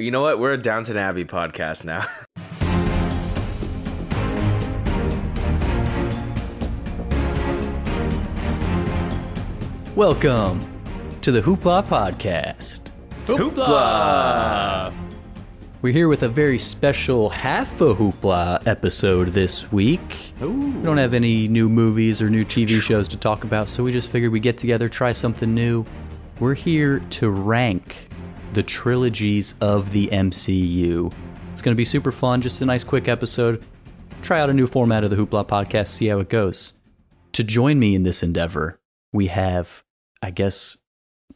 You know what? We're a Downton Abbey podcast now. Welcome to the Hoopla Podcast. Hoopla! We're here with a very special half a Hoopla episode this week. We don't have any new movies or new TV shows to talk about, so we just figured we'd get together, try something new. We're here to rank the trilogies of the MCU. It's going to be super fun, just a nice quick episode. Try out a new format of the Hoopla Podcast, see how it goes. To join me in this endeavor, we have, I guess,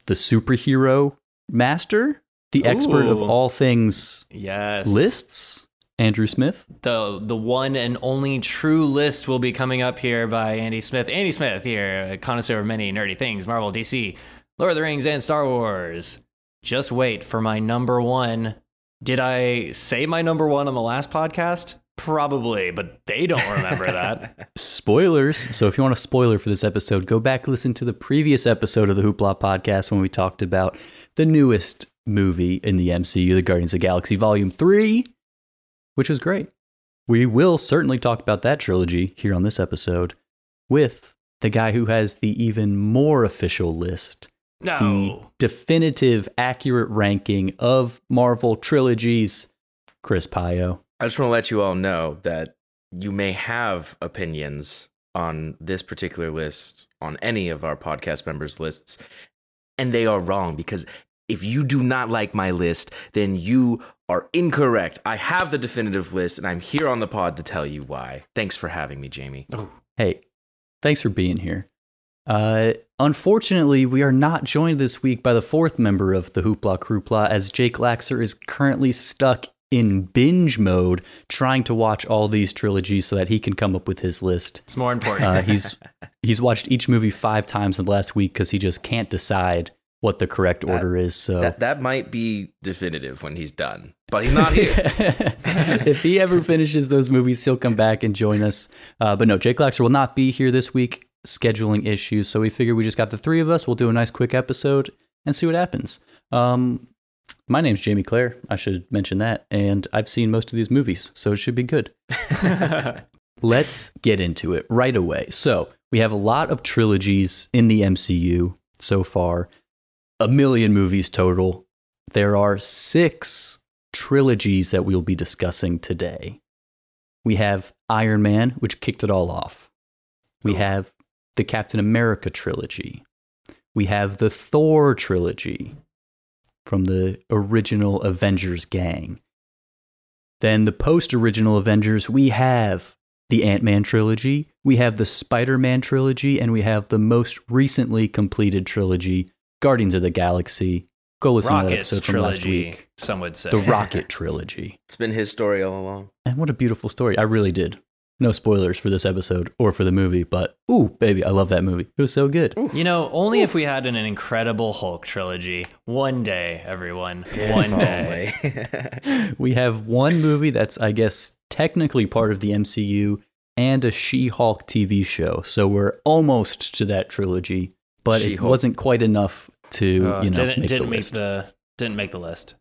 the superhero master, the expert of all things Yes. lists, Andrew Smith. The the one and only true list will be coming up here by Andy Smith. Andy Smith here, a connoisseur of many nerdy things, Marvel, DC, Lord of the Rings, and Star Wars. Just wait for my number one. Did I say my number one on the last podcast? Probably, but they don't remember that. Spoilers. So if you want a spoiler for this episode, go back listen to the previous episode of the Hoopla podcast when we talked about the newest movie in the MCU, The Guardians of the Galaxy Volume 3, which was great. We will certainly talk about that trilogy here on this episode with the guy who has the even more official list, the definitive, accurate ranking of Marvel trilogies, Chris Pio. I just want to let you all know that you may have opinions on this particular list, on any of our podcast members' lists, and they are wrong because if you do not like my list, then you are incorrect. I have the definitive list, and I'm here on the pod to tell you why. Thanks for having me, Jamie. Oh, hey, thanks for being here. Uh, unfortunately, we are not joined this week by the fourth member of the Hoopla Crewpla, as Jake Laxer is currently stuck in binge mode, trying to watch all these trilogies so that he can come up with his list. It's more important. Uh, he's he's watched each movie five times in the last week because he just can't decide what the correct order is. So That that might be definitive when he's done, but he's not here. if he ever finishes those movies, he'll come back and join us. Uh, but no, Jake Laxer will not be here this week, scheduling issues. So we figured we just got the three of us. We'll do a nice quick episode and see what happens. Um, my name's Jamie Clare. I should mention that. And I've seen most of these movies, so it should be good. Let's get into it right away. So we have a lot of trilogies in the MCU so far, a million movies total. There are six trilogies that we'll be discussing today. We have Iron Man, which kicked it all off. We have the Captain America trilogy. We have the Thor trilogy from the original Avengers gang. Then the post original Avengers, we have the Ant Man trilogy, we have the Spider Man trilogy, and we have the most recently completed trilogy, Guardians of the Galaxy. Go listen to that Rockets episode from last week. some would say. The Rocket trilogy. It's been his story all along. And what a beautiful story. I really did. No spoilers for this episode or for the movie, but ooh, baby, I love that movie. It was so good. You know, only if we had an Incredible Hulk trilogy. One day, everyone. One day. We have one movie that's, I guess, technically part of the MCU and a She Hulk TV show. So we're almost to that trilogy, but it She-Hulk. wasn't quite enough to, Uh, you know, didn't make didn't the make list. the didn't make the list.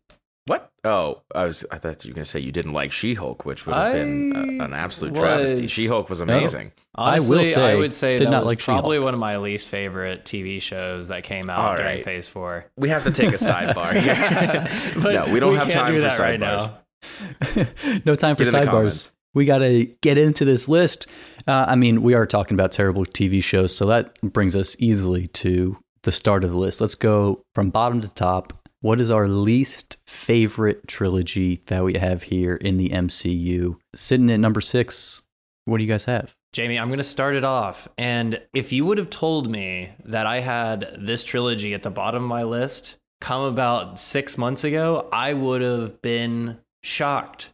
What? Oh, I was. I thought you were gonna say you didn't like She-Hulk, which would have been I a, an absolute was- travesty. She-Hulk was amazing. I will say, I would say did that not was like probably She-Hulk. one of my least favorite TV shows that came out All during right. Phase Four. We have to take a sidebar here. But no, we don't have time do for that right sidebars. now. no time for Get in the sidebars. We got to get into this list. Uh, I mean, we are talking about terrible TV shows, so that brings us easily to the start of the list. Let's go from bottom to top. What is our least favorite trilogy that we have here in the MCU? Sitting at number six, what do you guys have? Jamie, I'm going to start it off. And if you would have told me that I had this trilogy at the bottom of my list come about six months ago, I would have been shocked.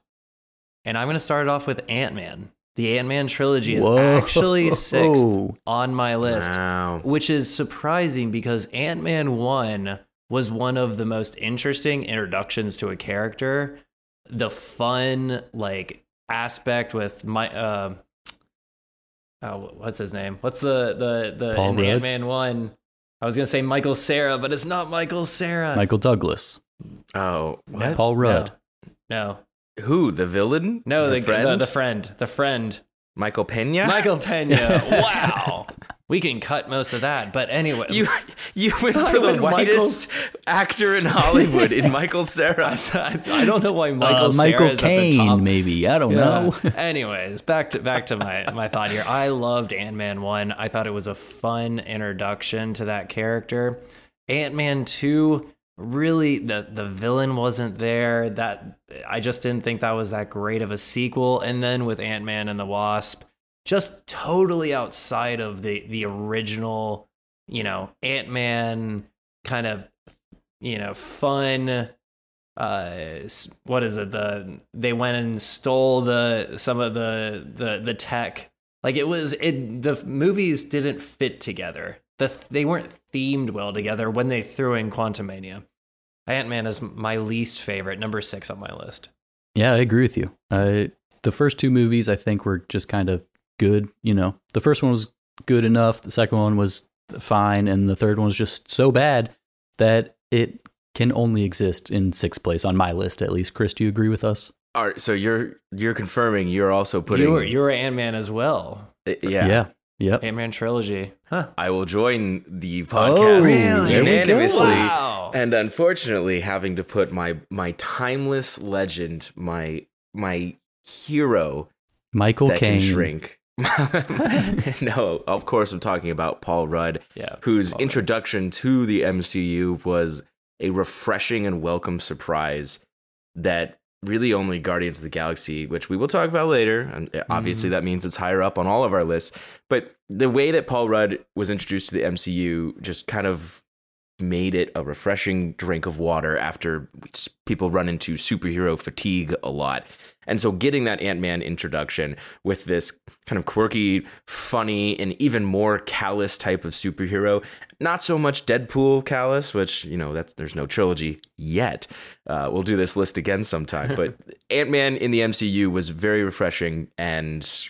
And I'm going to start it off with Ant Man. The Ant Man trilogy is Whoa. actually sixth on my list, Wow. which is surprising because Ant Man 1 was one of the most interesting introductions to a character. The fun, like, aspect with my. Uh, oh, what's his name? What's the the the Paul? Ant Man one? I was gonna say Michael Cera, but it's not Michael Cera. Michael Douglas. Oh, what? Paul Rudd. No. Who? The villain? No, the, the friend? The, the friend. The friend. Michael Pena? Michael Pena. wow. We can cut most of that. But anyway. You you went for the went Michael- whitest actor in Hollywood in Michael Cera. I don't know why Michael Uh, Michael Cera's at the top. Caine, maybe. I don't Yeah. know. Anyways, back to back to my my thought here. I loved Ant Man one. I thought it was a fun introduction to that character. Ant Man two, really the the villain wasn't there. That I just didn't think that was that great of a sequel. And then with Ant Man and the Wasp, just totally outside of the the original, you know, Ant Man kind of, you know, fun uh what is it the they went and stole the some of the the the tech. Like it was it the movies didn't fit together. The they weren't themed well together when they threw in quantumania ant-man is my least favorite number six on my list. Yeah, I agree with you. Uh, the first two movies, I think, were just kind of good. You know, the first one was good enough. The second one was fine, and the third one was just so bad that it can only exist in sixth place on my list, at least. Chris, do you agree with us? All right, so you're you're confirming you're also putting you're you were ant-man as well Uh, yeah. Yeah. Yep. ant-man trilogy huh I will join the Oh, podcast really? There we go. unanimously. wow And unfortunately, having to put my my timeless legend, my my hero Michael that Caine. shrink. no, of course I'm talking about Paul Rudd, yeah whose Paul Rudd. introduction to the MCU was a refreshing and welcome surprise that really only Guardians of the Galaxy, which we will talk about later, and uh, obviously Mm-hmm. that means it's higher up on all of our lists. But the way that Paul Rudd was introduced to the MCU just kind of made it a refreshing drink of water after people run into superhero fatigue a lot. And so getting that Ant-Man introduction with this kind of quirky, funny, and even more callous type of superhero, not so much Deadpool callous, which, you know, that's there's no trilogy yet. Uh, we'll do this list again sometime, but Ant-Man in the MCU was very refreshing and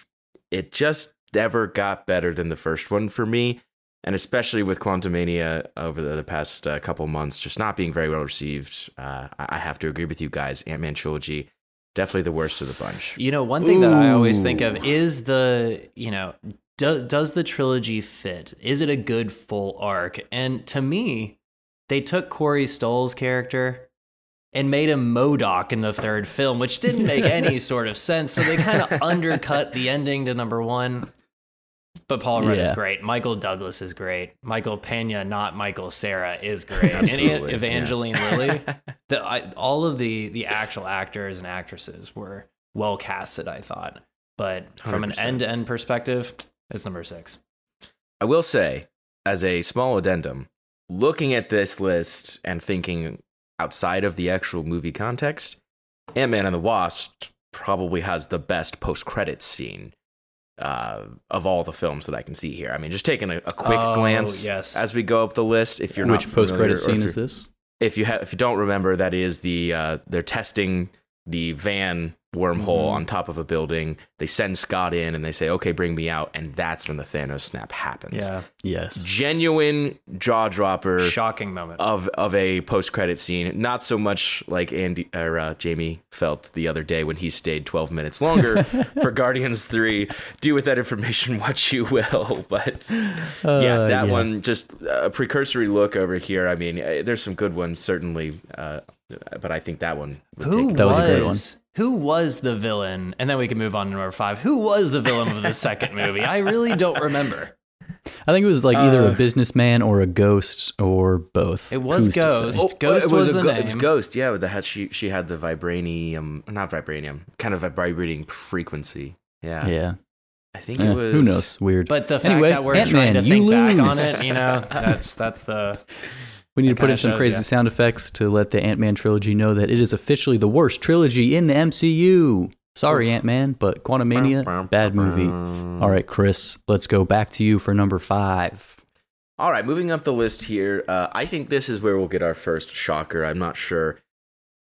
it just never got better than the first one for me and especially with Quantumania over the, the past uh, couple months, just not being very well received. Uh, I, I have to agree with you guys. Ant Man trilogy, definitely the worst of the bunch. You know, one thing that I always think of is the, you know, do, does the trilogy fit? Is it a good full arc? And to me, they took Corey Stoll's character and made him MODOK in the third film, which didn't make any sort of sense. So they kind of undercut the ending to number one. But Paul Rudd is great. Michael Douglas is great. Michael Pena, not Michael Cera, is great. and Evangeline yeah. Lilly the I, all of the the actual actors and actresses were well casted i thought but from an 100%. end-to-end perspective it's number six I will say, as a small addendum, looking at this list and thinking outside of the actual movie context, Ant Man and the Wasp probably has the best post credits scene uh, of all the films that I can see here. I mean, just taking a, a quick Oh, glance yes. as we go up the list. If you're Which not post credit scene is this? if you have if you don't remember that is the uh they're testing the van wormhole Mhm. on top of a building they send scott in and they say okay bring me out and that's when the thanos snap happens yeah Yes. genuine jaw dropper shocking moment of of a post credit scene not so much like andy or uh, jamie felt the other day when he stayed 12 minutes longer for guardians 3 do with that information what you will but yeah, Uh, that one just a precursory look over here. I mean, eh, there's some good ones certainly, uh, but I think that one. Would who take That was a great one. Who was the villain and then we can move on to number five who was the villain of the second movie i really don't remember I think it was like either Uh, a businessman or a ghost or both. It was Who's to say? Ghost. Ghost it was, was a the go- It was. Ghost. Yeah, with the had she she had the vibranium, not vibranium, kind of a vibrating frequency. Yeah, Yeah. I think Eh, it was. Who knows? Weird. but the fact Anyway, that we're Ant-Man, trying to you think back on lose. it you know that's that's the we need to put in some shows crazy ya. sound effects to let the Ant Man trilogy know that it is officially the worst trilogy in the MCU. Sorry, Ant Man, but Quantumania, bad movie. All right, Chris, let's go back to you for number five. All right, moving up the list here. Uh, I think this is where we'll get our first shocker. I'm not sure.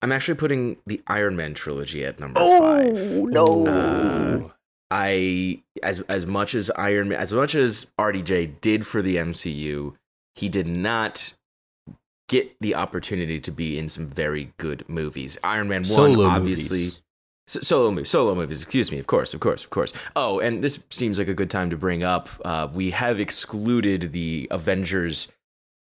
I'm actually putting the Iron Man trilogy at number five. no! Uh, I as as much as Iron Man, as much as RDJ did for the MCU, he did not get the opportunity to be in some very good movies. Iron Man Solo one, obviously. movies. So, solo movies, solo movies. Excuse me. Of course, of course, of course. Oh, and this seems like a good time to bring up. Uh, we have excluded the Avengers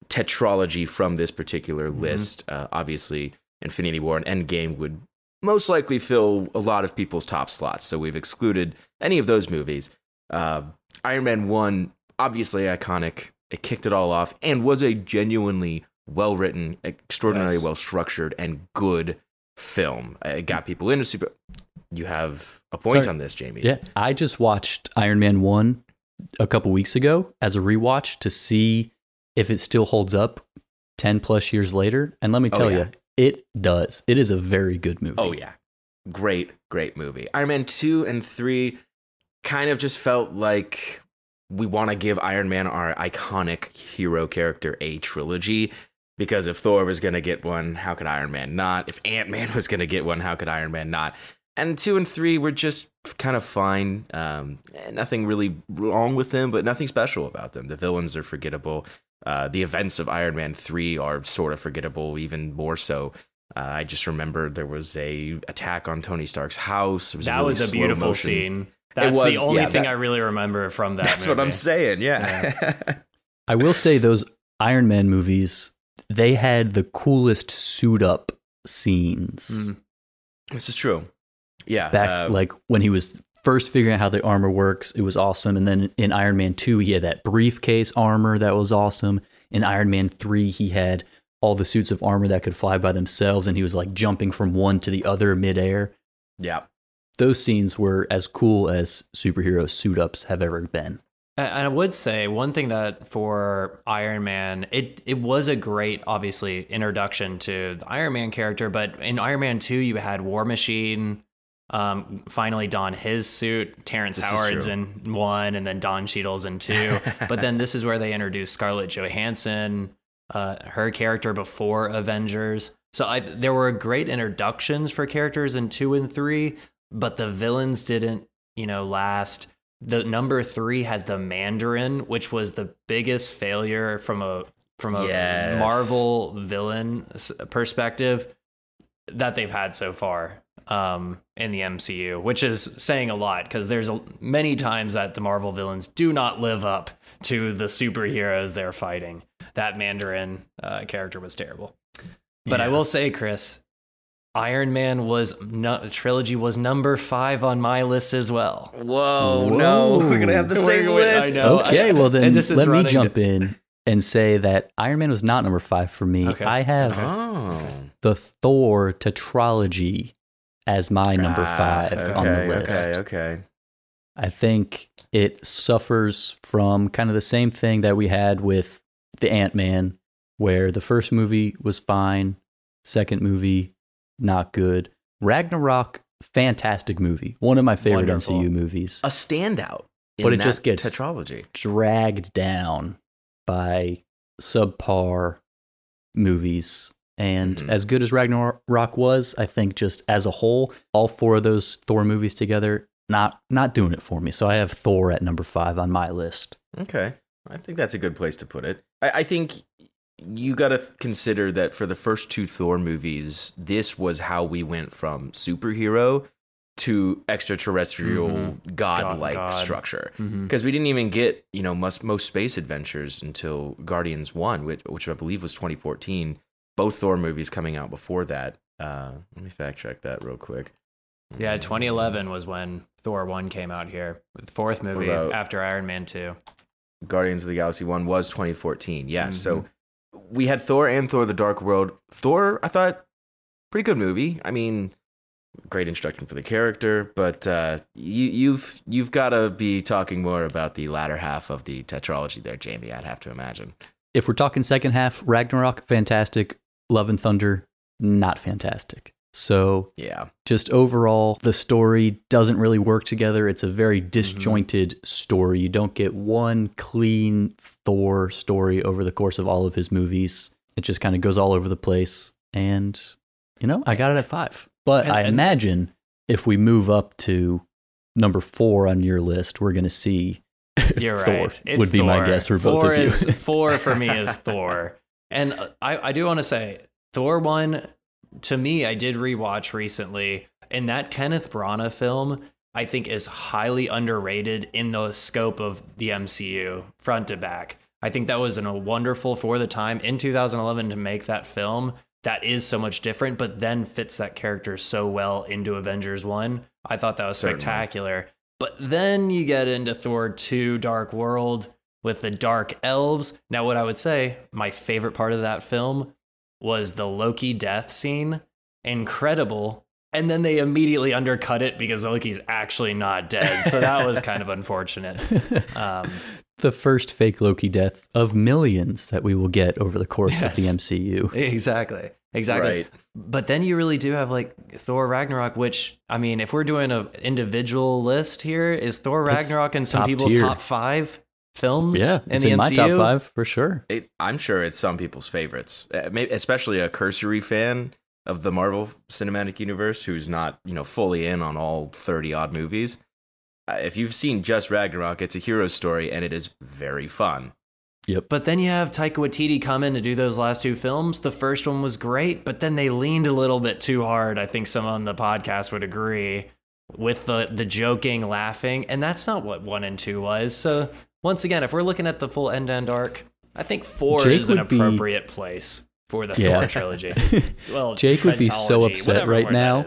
tetralogy from this particular list. Uh, obviously, Infinity War and Endgame would most likely fill a lot of people's top slots. So we've excluded any of those movies. Uh, Iron Man one, obviously iconic. It kicked it all off and was a genuinely well written, extraordinarily Yes. well structured, and good film. Uh, it got mm. people into super. You have a point Sorry. on this, Jamie. Yeah, I just watched Iron Man 1 a couple weeks ago as a rewatch to see if it still holds up 10 plus years later. And let me Oh, tell yeah. you, it does. It is a very good movie. Oh yeah, great, great movie. Iron Man two and three kind of just felt like we want to give Iron Man our iconic hero character a trilogy. Because if Thor was gonna get one, how could Iron Man not? If Ant Man was gonna get one, how could Iron Man not? And two and three were just kind of fine. Um, nothing really wrong with them, but nothing special about them. The villains are forgettable. Uh, the events of Iron Man three are sort of forgettable, even more so. Uh, I just remember there was a attack on Tony Stark's house. Was that really was a beautiful motion. scene. That's was, the only yeah, thing that- I really remember from that. That's what I'm movie. saying. Yeah. I will say those Iron Man movies, they had the coolest suit up scenes. Mm. this is true. Yeah. Back uh, like when he was first figuring out how the armor works, it was awesome. And then in Iron Man 2, he had that briefcase armor that was awesome. In Iron Man 3, he had all the suits of armor that could fly by themselves and he was like jumping from one to the other midair. yeah. Those scenes were as cool as superhero suit ups have ever been. And I would say one thing that for Iron Man, it it was a great, obviously, introduction to the Iron Man character. But in Iron Man Two, you had War Machine um, finally don his suit. Terrence This Howard's in one, and then Don Cheadle's in two. but then this is where they introduced Scarlett Johansson, uh, her character before Avengers. So I, there were great introductions for characters in two and three, but the villains didn't, you know, last. The number three had the Mandarin, which was the biggest failure from a from a Yes. Marvel villain perspective that they've had so far um, in the MCU, which is saying a lot because there's a, many times that the Marvel villains do not live up to the superheroes they're fighting. That Mandarin uh, character was terrible. But I will say, Chris, Iron Man was no, trilogy was number five on my list as well. Whoa, no, we're gonna have the same We're- I list. know. okay, well then this let me running- jump in and say that Iron Man was not number five for me. Okay. I have Oh, the Thor tetralogy as my number Ah, five on the list. Okay, okay. I think it suffers from kind of the same thing that we had with the Ant Man, where the first movie was fine, second movie not good. Ragnarok, fantastic movie, one of my favorite Wonderful. MCU movies. A standout, in But it just gets- tetralogy. dragged down by subpar movies. And Mhm. as good as Ragnarok was, I think just as a whole, all four of those Thor movies together, not not doing it for me. So I have Thor at number five on my list. Okay, I think that's a good place to put it. I, I think you got to consider that for the first two Thor movies, this was how we went from superhero to extraterrestrial Mhm. godlike God. structure. Mm-hmm. Because we didn't even get you know most most space adventures until Guardians One, which, which I believe was 2014. Both Thor movies coming out before that. Uh, let me fact check that real quick. Yeah, 2011 was when Thor 1 came out here. The fourth movie after Iron Man 2. Guardians of the Galaxy one was 2014. Yes. So Mm-hmm. We had Thor and Thor the Dark World. Thor, I thought, pretty good movie. I mean, great introduction for the character, but uh, you, you've you've got to be talking more about the latter half of the tetralogy there, Jamie. I'd have to imagine. If we're talking second half, Ragnarok, fantastic. Love and Thunder, not fantastic. So Yeah. just overall, the story doesn't really work together. It's a very mm-hmm. disjointed story. You don't get one clean Thor story over the course of all of his movies. It just kind of goes all over the place. And, you know, I got it at five. But And- I and- imagine if we move up to number four on your list, we're going to see You're Thor right. It's would be my guess for both four of you. Is, four for me is Thor. And I, I do want to say, Thor 1, to me, I did rewatch recently, and that Kenneth Branagh film, I think, is highly underrated in the scope of the MCU, front to back. I think that was an, a wonderful for the time in 2011 to make that film that is so much different, but then fits that character so well into Avengers 1. I thought that was Certainly. spectacular. But then you get into Thor 2 Dark World with the dark elves. Now, what I would say, my favorite part of that film was the Loki death scene. Incredible. And then they immediately undercut it because Loki's actually not dead. So that was kind of unfortunate. Um, the first fake Loki death of millions that we will get over the course of the MCU. exactly. Exactly. Right. But then you really do have like Thor Ragnarok, which I mean, if we're doing an individual list here, is Thor That's Ragnarok in some people's tier. top five films? Yeah, in it's the in my top five for sure. It, I'm sure it's some people's favorites, uh, especially a cursory fan of the Marvel Cinematic Universe who's not, you know, fully in on all 30 odd movies. Uh, if you've seen just Ragnarok, it's a hero story and it is very fun. Yep. But then you have Taika Waititi come in to do those last two films. The first one was great, but then they leaned a little bit too hard. I think some on the podcast would agree with the the joking, laughing, and that's not what one and two was. So once again, if we're looking at the full end to end arc, I think four Jake is an would be- appropriate place for the Yeah. Thor trilogy. Well, Jake would be so upset right word that now.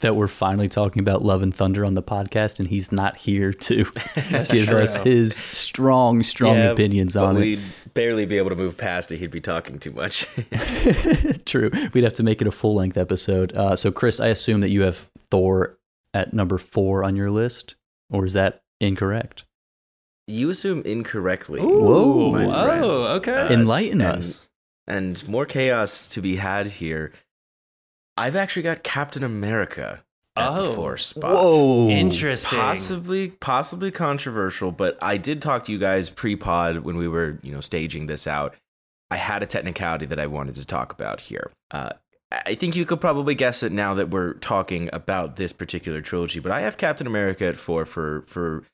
that we're finally talking about Love and Thunder on the podcast, and he's not here to That's give us his strong, strong Yeah, opinions but on we'd barely be able to move past it. He'd be talking too much. True. We'd have to make it a full length episode. Uh, so, Chris, I assume that you have Thor at number four on your list, or is that incorrect? You assume incorrectly. Whoa, my friend. Whoa, okay. Uh, Enlighten and- us. and more chaos to be had here. I've actually got Captain America at the Oh. four spot. Whoa. Interesting. Possibly, possibly controversial, but I did talk to you guys pre-pod when we were, you know, staging this out. I had a technicality that I wanted to talk about here. Uh, I think you could probably guess it now that we're talking about this particular trilogy, but I have Captain America at four for for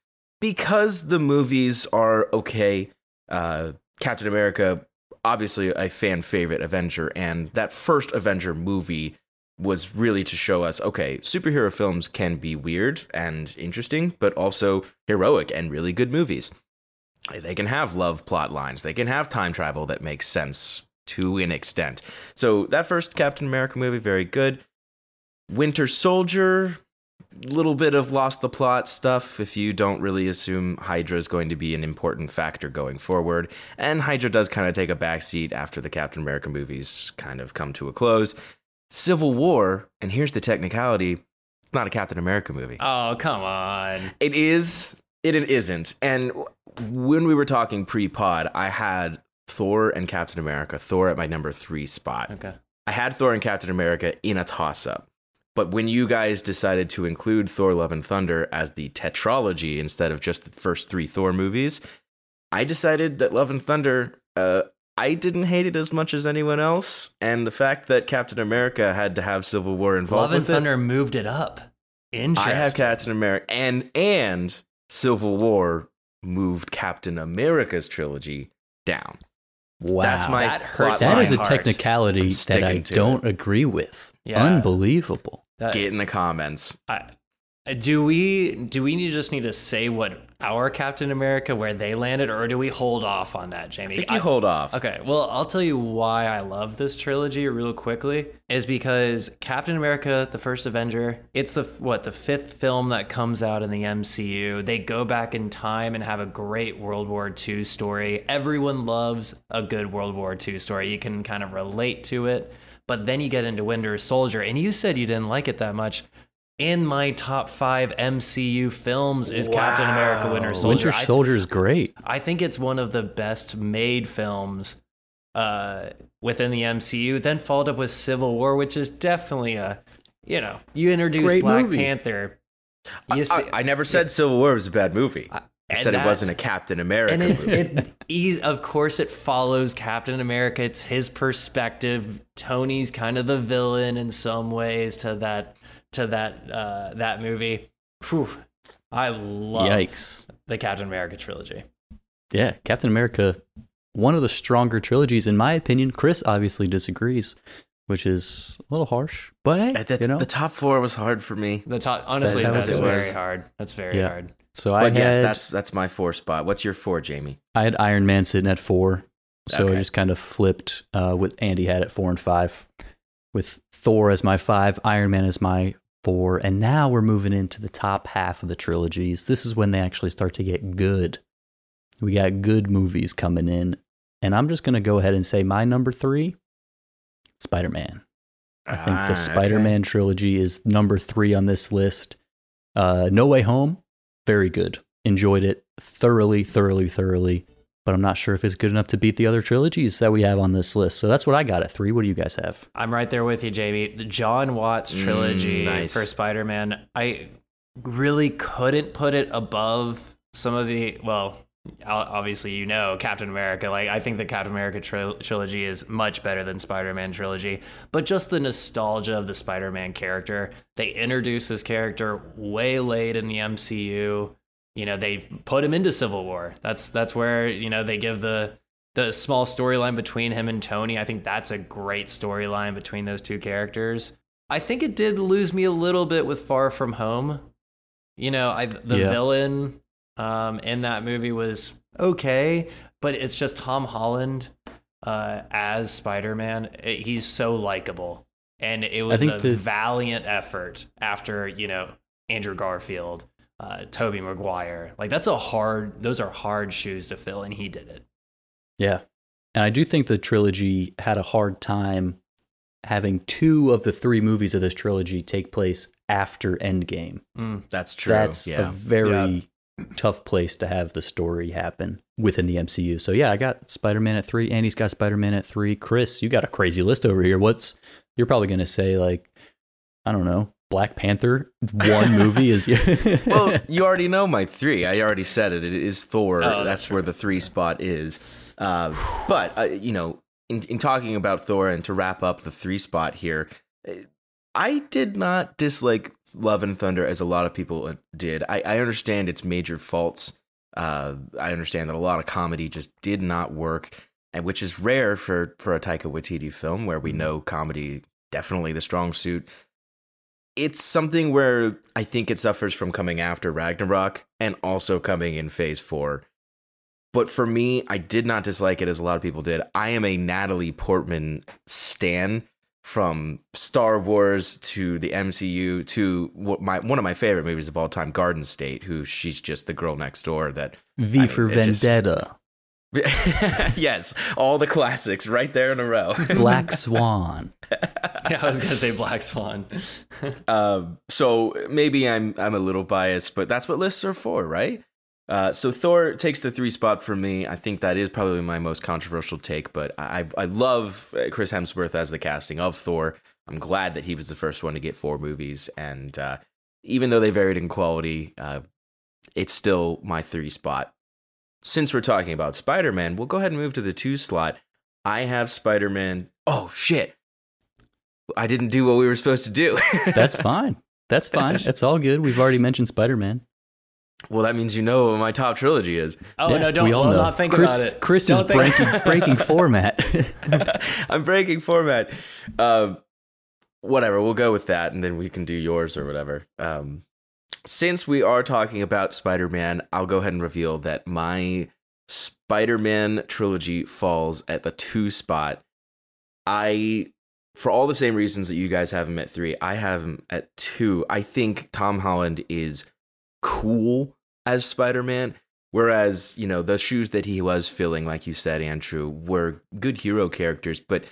because the movies are okay. Uh, Captain America, obviously a fan favorite Avenger, and that first Avenger movie was really to show us okay, superhero films can be weird and interesting, but also heroic and really good movies. They can have love plot lines, they can have time travel that makes sense to an extent. So, that first Captain America movie, very good. Winter Soldier, little bit of lost the plot stuff if you don't really assume Hydra is going to be an important factor going forward. And Hydra does kind of take a backseat after the Captain America movies kind of come to a close. Civil War, and here's the technicality it's not a Captain America movie. Oh, come on. It is, it, it isn't. And when we were talking pre pod, I had Thor and Captain America, Thor at my number three spot. Okay. I had Thor and Captain America in a toss up. But when you guys decided to include Thor Love and Thunder as the tetralogy instead of just the first three Thor movies, I decided that Love and Thunder, uh, I didn't hate it as much as anyone else. And the fact that Captain America had to have Civil War involved Love and with it, Thunder moved it up. Interesting. I have Captain America and and Civil War moved Captain America's trilogy down. Wow. That's my That hurts That my is a heart. technicality that I don't agree with. Yeah. Unbelievable. That- Get in the comments. I, do we do we need, just need to say what our Captain America where they landed, or do we hold off on that, I Jamie? think you I- hold off. Okay, well, I'll tell you why I love this trilogy real quickly is because Captain America, the first Avenger, it's the what, the fifth film that comes out in the MCU. They go back in time and have a great World War II story. Everyone loves a good World War II story. You can kind of relate to it. But then you get into Winter Soldier, and you said you didn't like it that much. In my top five MCU films is Captain America Winter Wow. Soldier. Winter Soldier is great. I think it's one of the best made films uh, within the MCU. Then followed up with Civil War, which is definitely a, you know, you introduce Great Black movie. Panther. I, see, I- I never said Civil War was a bad movie. I, and said that- it wasn't a Captain America and it's, movie. it, of course, it follows Captain America. It's his perspective. Tony's kind of the villain in some ways to that to that uh, that movie. Phew, I love Yikes. the Captain America trilogy. Yeah, Captain America one of the stronger trilogies, in my opinion. Chris obviously disagrees, which is a little harsh. But hey, That's, you know, the top four was hard for me. The top, honestly, That was that's it was. very hard. That's very Yeah. hard. So I But yes, had that's that's my four spot. What's your four, Jamie? I had Iron Man sitting at four, so I just kind of flipped. Uh, with Andy had at four and five, with Thor as my five, Iron Man as my four, and now we're moving into the top half of the trilogies. This is when they actually start to get good. We got good movies coming in, and I'm just gonna go ahead and say my number three, Spider Man. I think Ah, the. Spider Man trilogy is number three on this list. Uh, no Way Home, very good. Enjoyed it thoroughly, thoroughly, thoroughly. But I'm not sure if it's good enough to beat the other trilogies that we have on this list. So that's what I got at three. What do you guys have? I'm right there with you, JB. The Jon Watts Mm, trilogy nice. for Spider Man, I really couldn't put it above some of the, well, o- obviously, you know, Captain America. Like, I think the Captain America tril- trilogy is much better than Spider Man trilogy. But just the nostalgia of the Spider Man character, they introduced this character way late in the MCU. You know, they put him into Civil War. That's that's where you know they give the the small storyline between him and Tony. I think that's a great storyline between those two characters. I think it did lose me a little bit with Far From Home. You know, I the Yeah. villain um, in that movie was okay, but it's just Tom Holland uh, as Spider Man. He's so likable, and it was a the- valiant effort after you know Andrew Garfield, uh, Tobey Maguire. Like that's a hard; those are hard shoes to fill, and he did it. Yeah. And I do think the trilogy had a hard time having two of the three movies of this trilogy take place after Endgame. Mm. That's true. That's a yeah. Tough place to have the story happen within the MCU. So yeah, I got Spider-Man at 3, Andy's got Spider-Man at 3. Chris, you got a crazy list over here. What's you're probably going to say like I don't know, Black Panther one movie is well, you already know my three. I already said it. It is Thor. Oh, that's that's where the three spot is. Uh, but uh, you know, in, in talking about Thor and to wrap up the three spot here, I did not dislike Love and Thunder as a lot of people uh, did. I, I understand its major faults. Uh, I understand that a lot of comedy just did not work, and which is rare for for a Taika Waititi film where we know comedy definitely the strong suit it's something where I think it suffers from coming after Ragnarok and also coming in phase four. But for me, I did not dislike it as a lot of people did. I am a Natalie Portman stan from Star Wars to the MCU to what my one of my favorite movies of all time, Garden State, who she's just the girl next door that V I for mean, it just- Vendetta, yes, all the classics right there in a row. Black Swan. Yeah, I was gonna say Black Swan. Um, so maybe I'm I'm a little biased, but that's what lists are for, right? Uh, so Thor takes the three spot for me. I think that is probably my most controversial take, but I I love uh, Chris Hemsworth as the casting of Thor. I'm glad that he was the first one to get four movies, and uh, even though they varied in quality, uh, it's still my three spot. Since we're talking about Spider Man, we'll go ahead and move to the two slot. I have Spider Man. Oh shit! I didn't do what we were supposed to do. That's fine. That's fine. That's all good. We've already mentioned Spider-Man. Well, that means you know what my top trilogy is. Oh Yeah, no, don't we all well, know. not think Chris, about it. Chris is Don't think- breaking breaking format. I'm breaking format. Um, whatever, we'll go with that, and then we can do yours or whatever. Um, since we are talking about Spider-Man, I'll go ahead and reveal that my Spider-Man trilogy falls at the two spot. I, for all the same reasons that you guys have him at three, I have him at two. I think Tom Holland is cool as Spider-Man. Whereas, you know, the shoes that he was filling, like you said, Andrew, were good hero characters, but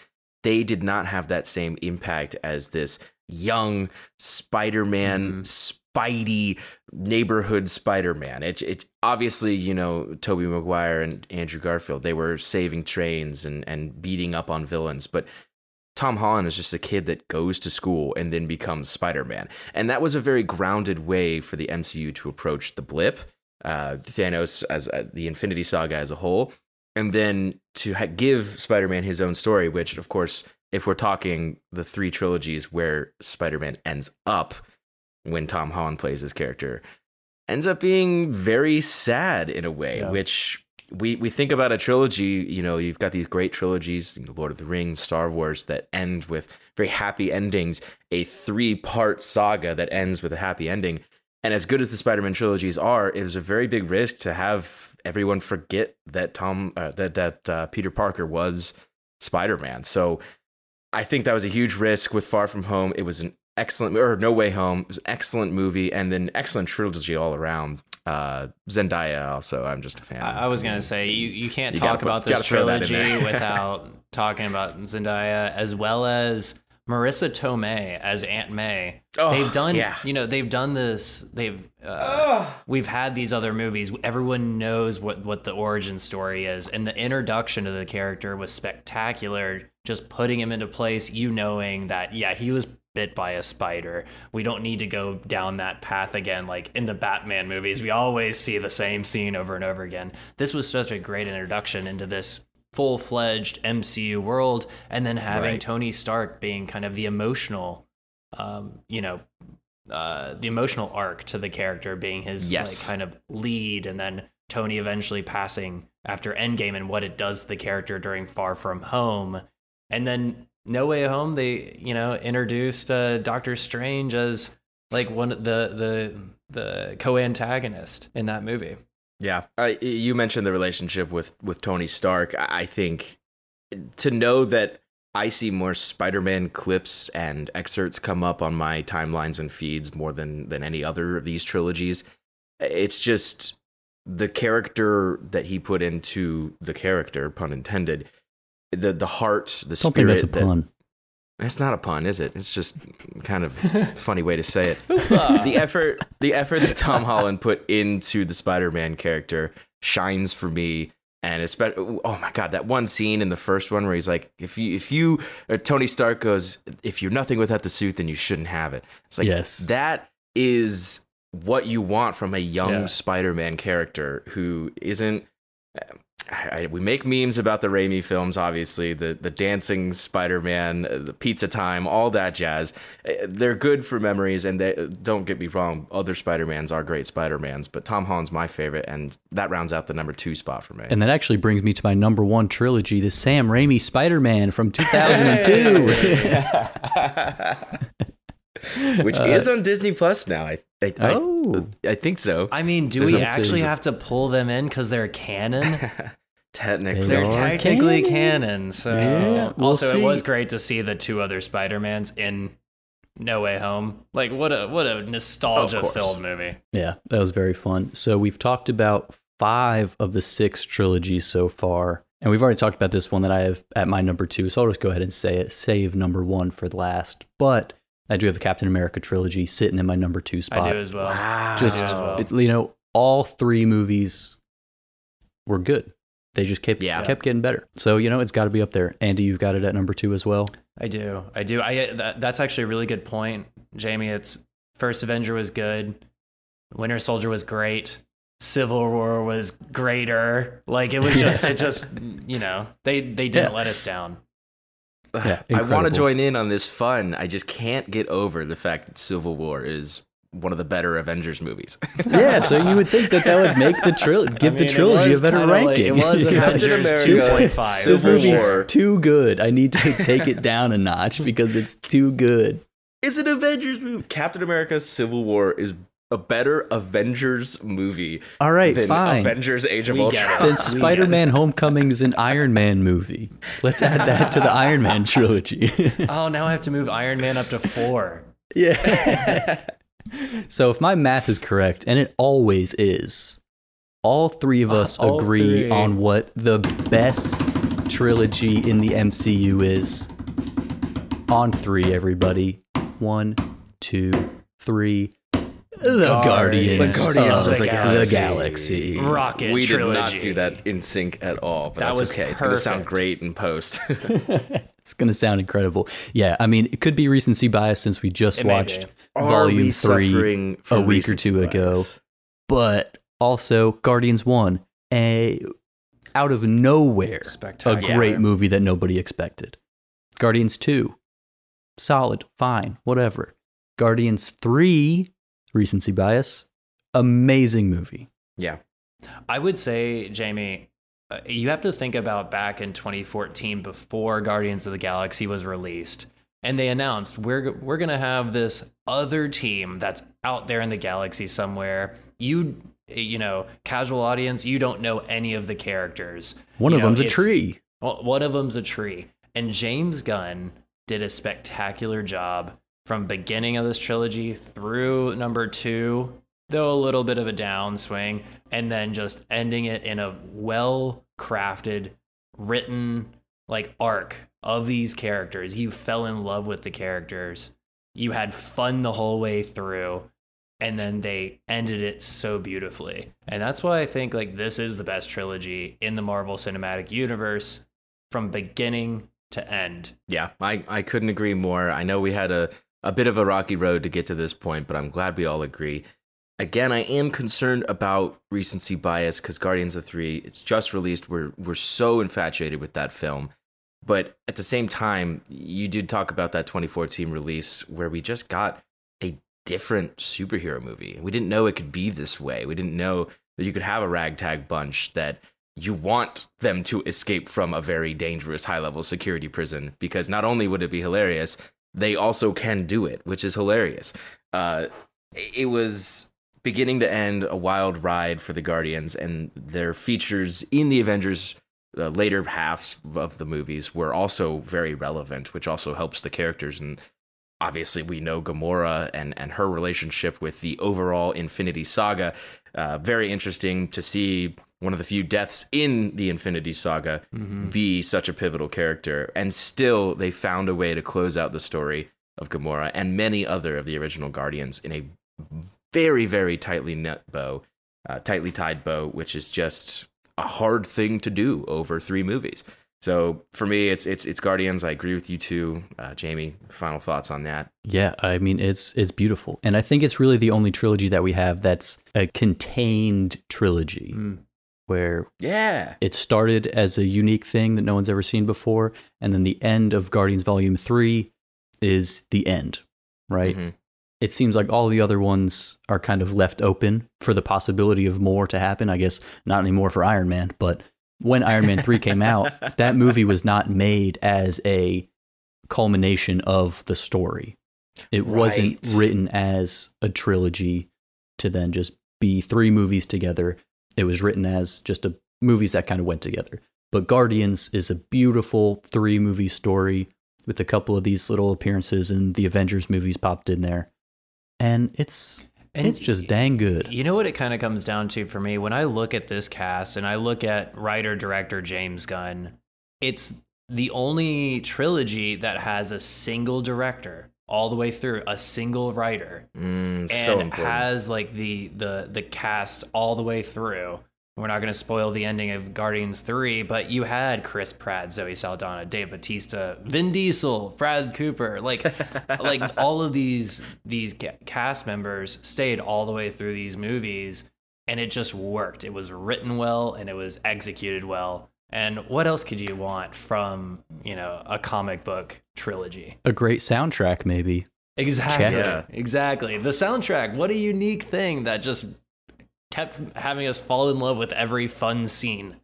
they did not have that same impact as this young Spider-Man, mm-hmm. Spidey neighborhood Spider-Man. It's it obviously, you know, Tobey Maguire and Andrew Garfield, they were saving trains and, and beating up on villains, but Tom Holland is just a kid that goes to school and then becomes Spider Man. And that was a very grounded way for the MCU to approach the blip, uh, Thanos as uh, the Infinity Saga as a whole, and then to ha- give Spider Man his own story, which, of course, if we're talking the three trilogies where Spider Man ends up when Tom Holland plays his character, ends up being very sad in a way, Yeah. which we we think about a trilogy. You know, you've got these great trilogies, you know, Lord of the Rings, Star Wars, that end with very happy endings. A three part saga that ends with a happy ending. And as good as the Spider-Man trilogies are, it was a very big risk to have everyone forget that Tom uh, that that uh, Peter Parker was Spider-Man. So I think that was a huge risk with Far From Home. It was an excellent or No Way Home. It was an excellent movie and then excellent trilogy all around. Uh, Zendaya also, I'm just a fan. I, I was gonna say you, you can't You talk gotta put- about this gotta throw that in trilogy without talking about Zendaya as well as Marisa Tomei as Aunt May. Oh, they've done, yeah. you know, they've done this. They've uh, we've had these other movies. Everyone knows what what the origin story is, and the introduction of the character was spectacular. Just putting him into place, you knowing that yeah, he was bit by a spider. We don't need to go down that path again. Like in the Batman movies, we always see the same scene over and over again. This was such a great introduction into this full fledged MCU world, and then having Right. Tony Stark being kind of the emotional, um, you know, uh, the emotional arc to the character being his Yes. like kind of lead, and then Tony eventually passing after Endgame and what it does to the character during Far From Home, and then No Way Home. They you know introduced uh, Doctor Strange as like one of the the the co-antagonist in that movie. Yeah, you mentioned the relationship with with Tony Stark. I I think to know that I see more Spider-Man clips and excerpts come up on my timelines and feeds more than than any other of these trilogies. It's just the character that he put into the character, pun intended. The the heart, the Don't spirit. think that's a that- pun. It's not a pun, is it? It's just kind of funny way to say it. the effort, the effort that Tom Holland put into the Spider-Man character shines for me. And especially, oh my god, that one scene in the first one where he's like, "If you, if you," or Tony Stark goes, "If you're nothing without the suit, then you shouldn't have it." It's like Yes. that is what you want from a young Yeah. Spider-Man character who isn't. I, I- we make memes about the Raimi films, obviously the the dancing Spider-Man, uh, the pizza time, all that jazz. Uh, They're good for memories, and they, don't get me wrong, other Spider-Mans are great Spider-Mans, but Tom Holland's my favorite, and that rounds out the number two spot for me. And that actually brings me to my number one trilogy, the Sam Raimi Spider Man from 2002. Which is uh, on Disney Plus now. I I, I, oh. I think so. I mean, do There's we a- actually a- have to pull them in because they're canon? Technically, They're are technically canon. canon. So Yeah, we'll also, it was great to see the two other Spider Mans in No Way Home. Like what a what a nostalgia course. filled movie. Yeah, that was very fun. So we've talked about five of the six trilogies so far. And we've already talked about this one that I have at my number two. So I'll just go ahead and say it, save number one for the last. But I do have the Captain America trilogy sitting in my number two spot. I do as well. Wow. just as well. you know all three movies were good they just kept Yeah. kept getting better so you know it's got to be up there andy you've got it at number two as well I do. I do. I uh, that, that's actually a really good point, Jamie. It's First Avenger was good. Winter Soldier was great. Civil War was greater. Like it was just it just you know, they they didn't Yeah. let us down. Yeah, I want to join in on this fun. I just can't get over the fact that Civil War is one of the better Avengers movies. yeah so you would think that that would make the trilogy give I the mean, it trilogy a better kinda like- ranking it was Avengers America, 2.5. this Civil movie's War. too good i need to take it down a notch because it's too good It's an Avengers movie. Captain America: Civil War is a better Avengers movie all right than fine Avengers: Age of We Ultron. then spider-man homecoming is an iron man movie let's add that to the iron man trilogy Oh, now I have to move Iron Man up to four. Yeah. so if my math is correct, and it always is, all three of uh, us All agree three. on what the best trilogy in the MCU is. On three, everybody. One, two, three. The Guardians, The Guardians of of the, the Galaxy. Galaxy. Rocket we trilogy. did not do that in sync at all, but That that's was okay. It's going to sound great in post. It's going to sound incredible. Yeah, I mean, it could be recency bias since we just It watched be. Are we Volume 3 a week or recency two ago. but also Guardians 1, a out of nowhere, a great movie that nobody expected. Guardians 2, solid, fine, whatever. Guardians 3, recency bias, amazing movie. Yeah. I would say, Jamie, uh, you have to think about back in 2014 before Guardians of the Galaxy was released and they announced we're we're going to have this other team that's out there in the galaxy somewhere. You you know, casual audience, you don't know any of the characters. One You of know, them's a tree. well, one of them's a tree. And James Gunn did a spectacular job from beginning of this trilogy through number 2, though a little bit of a downswing, and then just ending it in a well-crafted, written like arc of these characters. You fell in love with the characters. You had fun the whole way through and then they ended it so beautifully. And that's why I think like this is the best trilogy in the Marvel Cinematic Universe from beginning to end. Yeah, I, I couldn't agree more. I know we had a, a bit of a rocky road to get to this point, but I'm glad we all agree. Again, I am concerned about recency bias because Guardians of Three, it's just released. We're we're so infatuated with that film. But at the same time, you did talk about that 2014 release where we just got a different superhero movie. We didn't know it could be this way. We didn't know that you could have a ragtag bunch that you want them to escape from a very dangerous high level security prison because not only would it be hilarious, they also can do it, which is hilarious. Uh, it was beginning to end a wild ride for the Guardians, and their features in the Avengers uh, later halves of the movies were also very relevant, which also helps the characters. And obviously, we know Gamora and and her relationship with the overall Infinity Saga. Uh, very interesting to see one of the few deaths in the Infinity Saga be such a pivotal character, and still they found a way to close out the story of Gamora and many other of the original Guardians in a very very tightly knit bow, uh, tightly tied bow, which is just a hard thing to do over three movies. So for me, it's it's it's Guardians. I agree with you too, uh, Jamie. Final thoughts on that? Yeah, I mean it's it's beautiful, and I think it's really the only trilogy that we have that's a contained trilogy, Mm. Where Yeah, it started as a unique thing that no one's ever seen before, and then the end of Guardians Volume Three is the end, right? Mhm. It seems like all the other ones are kind of left open for the possibility of more to happen. I guess not anymore for Iron Man, but when Iron Man 3 came out, that movie was not made as a culmination of the story. It wasn't written as a trilogy to then just be three movies together. It was written as just a movies that kind of went together. But Guardians is a beautiful three movie story with a couple of these little appearances and the Avengers movies popped in there. And it's And it's just dang good. You know what it kind of comes down to for me when I look at this cast and I look at writer director James Gunn, it's the only trilogy that has a single director all the way through, a single writer, Mm, and so has like the the the cast all the way through. We're not going to spoil the ending of Guardians 3, but you had Chris Pratt, Zoe Saldana, Dave Bautista, Vin Diesel, Brad Cooper, like like all of these these cast members stayed all the way through these movies and it just worked. It was written well and it was executed well. And what else could you want from, you know, a comic book trilogy? A great soundtrack, maybe. Exactly. Yeah. Exactly. The soundtrack, what a unique thing that just kept having us fall in love with every fun scene.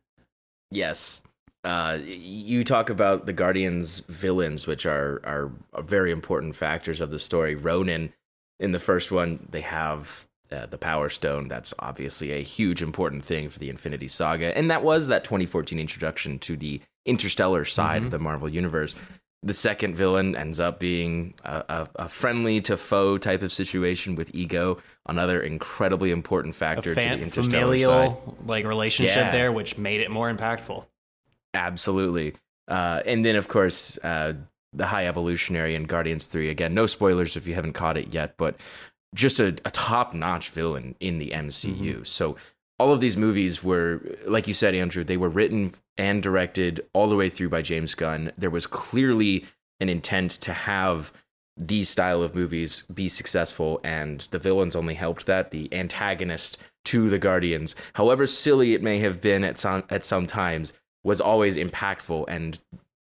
Yes. Uh, you talk about the Guardians villains, which are, are are very important factors of the story. Ronan, in the first one, they have uh, the Power Stone. That's obviously a huge important thing for the Infinity Saga, and that was that 2014 introduction to the interstellar side of the Marvel Universe. The second villain ends up being a, a, a friendly to foe type of situation with Ego, another incredibly important factor to the fan- interstellar side. familial like relationship Yeah. there, which made it more impactful. Absolutely. Uh, and then, of course, uh, the High Evolutionary and Guardians 3. Again, no spoilers if you haven't caught it yet, but just a, a top notch villain in the MCU. Mm-hmm. So, all of these movies were, like you said, Andrew, they were written and directed all the way through by James Gunn. There was clearly an intent to have these style of movies be successful and the villains only helped that the antagonist to the guardians however silly it may have been at some at some times was always impactful and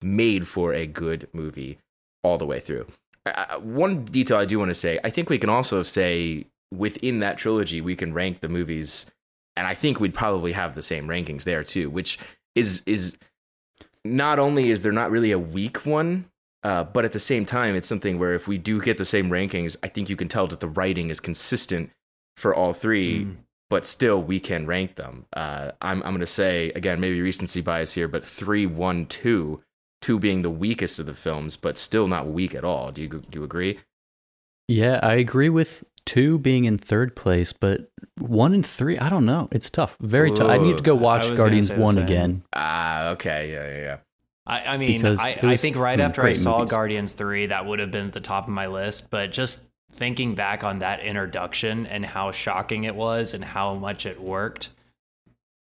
made for a good movie all the way through I- one detail i do want to say i think we can also say within that trilogy we can rank the movies and i think we'd probably have the same rankings there too which is is not only is there not really a weak one, uh, but at the same time, it's something where if we do get the same rankings, I think you can tell that the writing is consistent for all three. Mm. But still, we can rank them. Uh, I'm I'm going to say again, maybe recency bias here, but three, one, two, two being the weakest of the films, but still not weak at all. Do you do you agree? Yeah, I agree with two being in third place, but one and three, I don't know. It's tough. Very tough. I need to go watch Guardians 1 again. Ah, okay, yeah, yeah, yeah. I, I mean, Because I, it I think right after I saw movies. Guardians 3, that would have been at the top of my list. But just thinking back on that introduction and how shocking it was and how much it worked,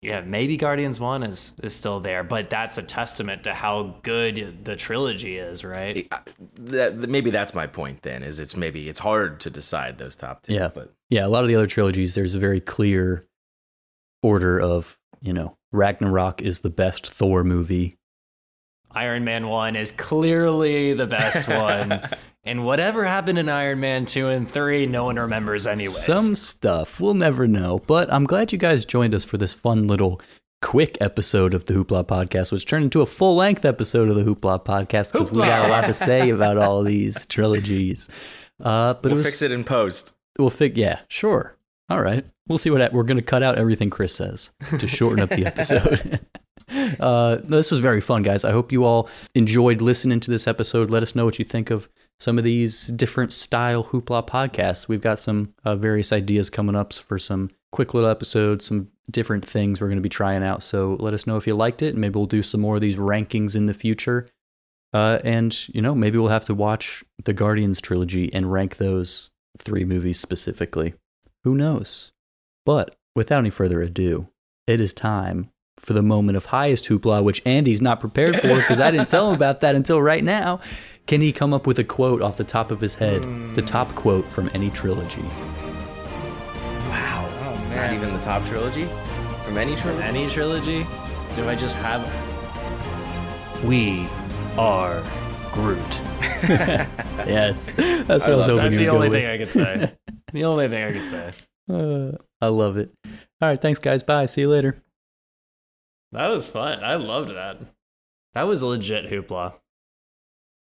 yeah, maybe Guardians 1 is, is still there. But that's a testament to how good the trilogy is, right? I- that, maybe that's my point. Then is it's maybe it's hard to decide those top two. Yeah. but Yeah, a lot of the other trilogies, there's a very clear order of, you know, Ragnarok is the best Thor movie. Iron Man 1 is clearly the best one. and whatever happened in Iron Man 2 and 3, no one remembers anyway. Some stuff. We'll never know. But I'm glad you guys joined us for this fun little quick episode of the Hoopla podcast, which turned into a full length episode of the Hoopla podcast because we got a lot to say about all these trilogies. Uh, but we'll it was, fix it in post. We'll fig. Yeah, sure. All right. We'll see what hap- we're going to cut out everything Chris says to shorten up the episode. Uh, this was very fun, guys. I hope you all enjoyed listening to this episode. Let us know what you think of some of these different style hoopla podcasts. We've got some uh, various ideas coming up for some quick little episodes, some different things we're going to be trying out. So let us know if you liked it, and maybe we'll do some more of these rankings in the future. Uh, and you know, maybe we'll have to watch the Guardians trilogy and rank those three movies specifically. Who knows? But without any further ado, it is time for the moment of highest hoopla, which Andy's not prepared for because I didn't tell him about that until right now. Can he come up with a quote off the top of his head? The top quote from any trilogy. Wow, Oh, man. not even the top trilogy from any trilogy. Any trilogy? Do I just have. We are Groot. Yes, that's what I, I was love hoping That's the only thing I could say. the only thing I could say. Uh, I love it. All right, thanks, guys. Bye. See you later. That was fun. I loved that. That was legit hoopla.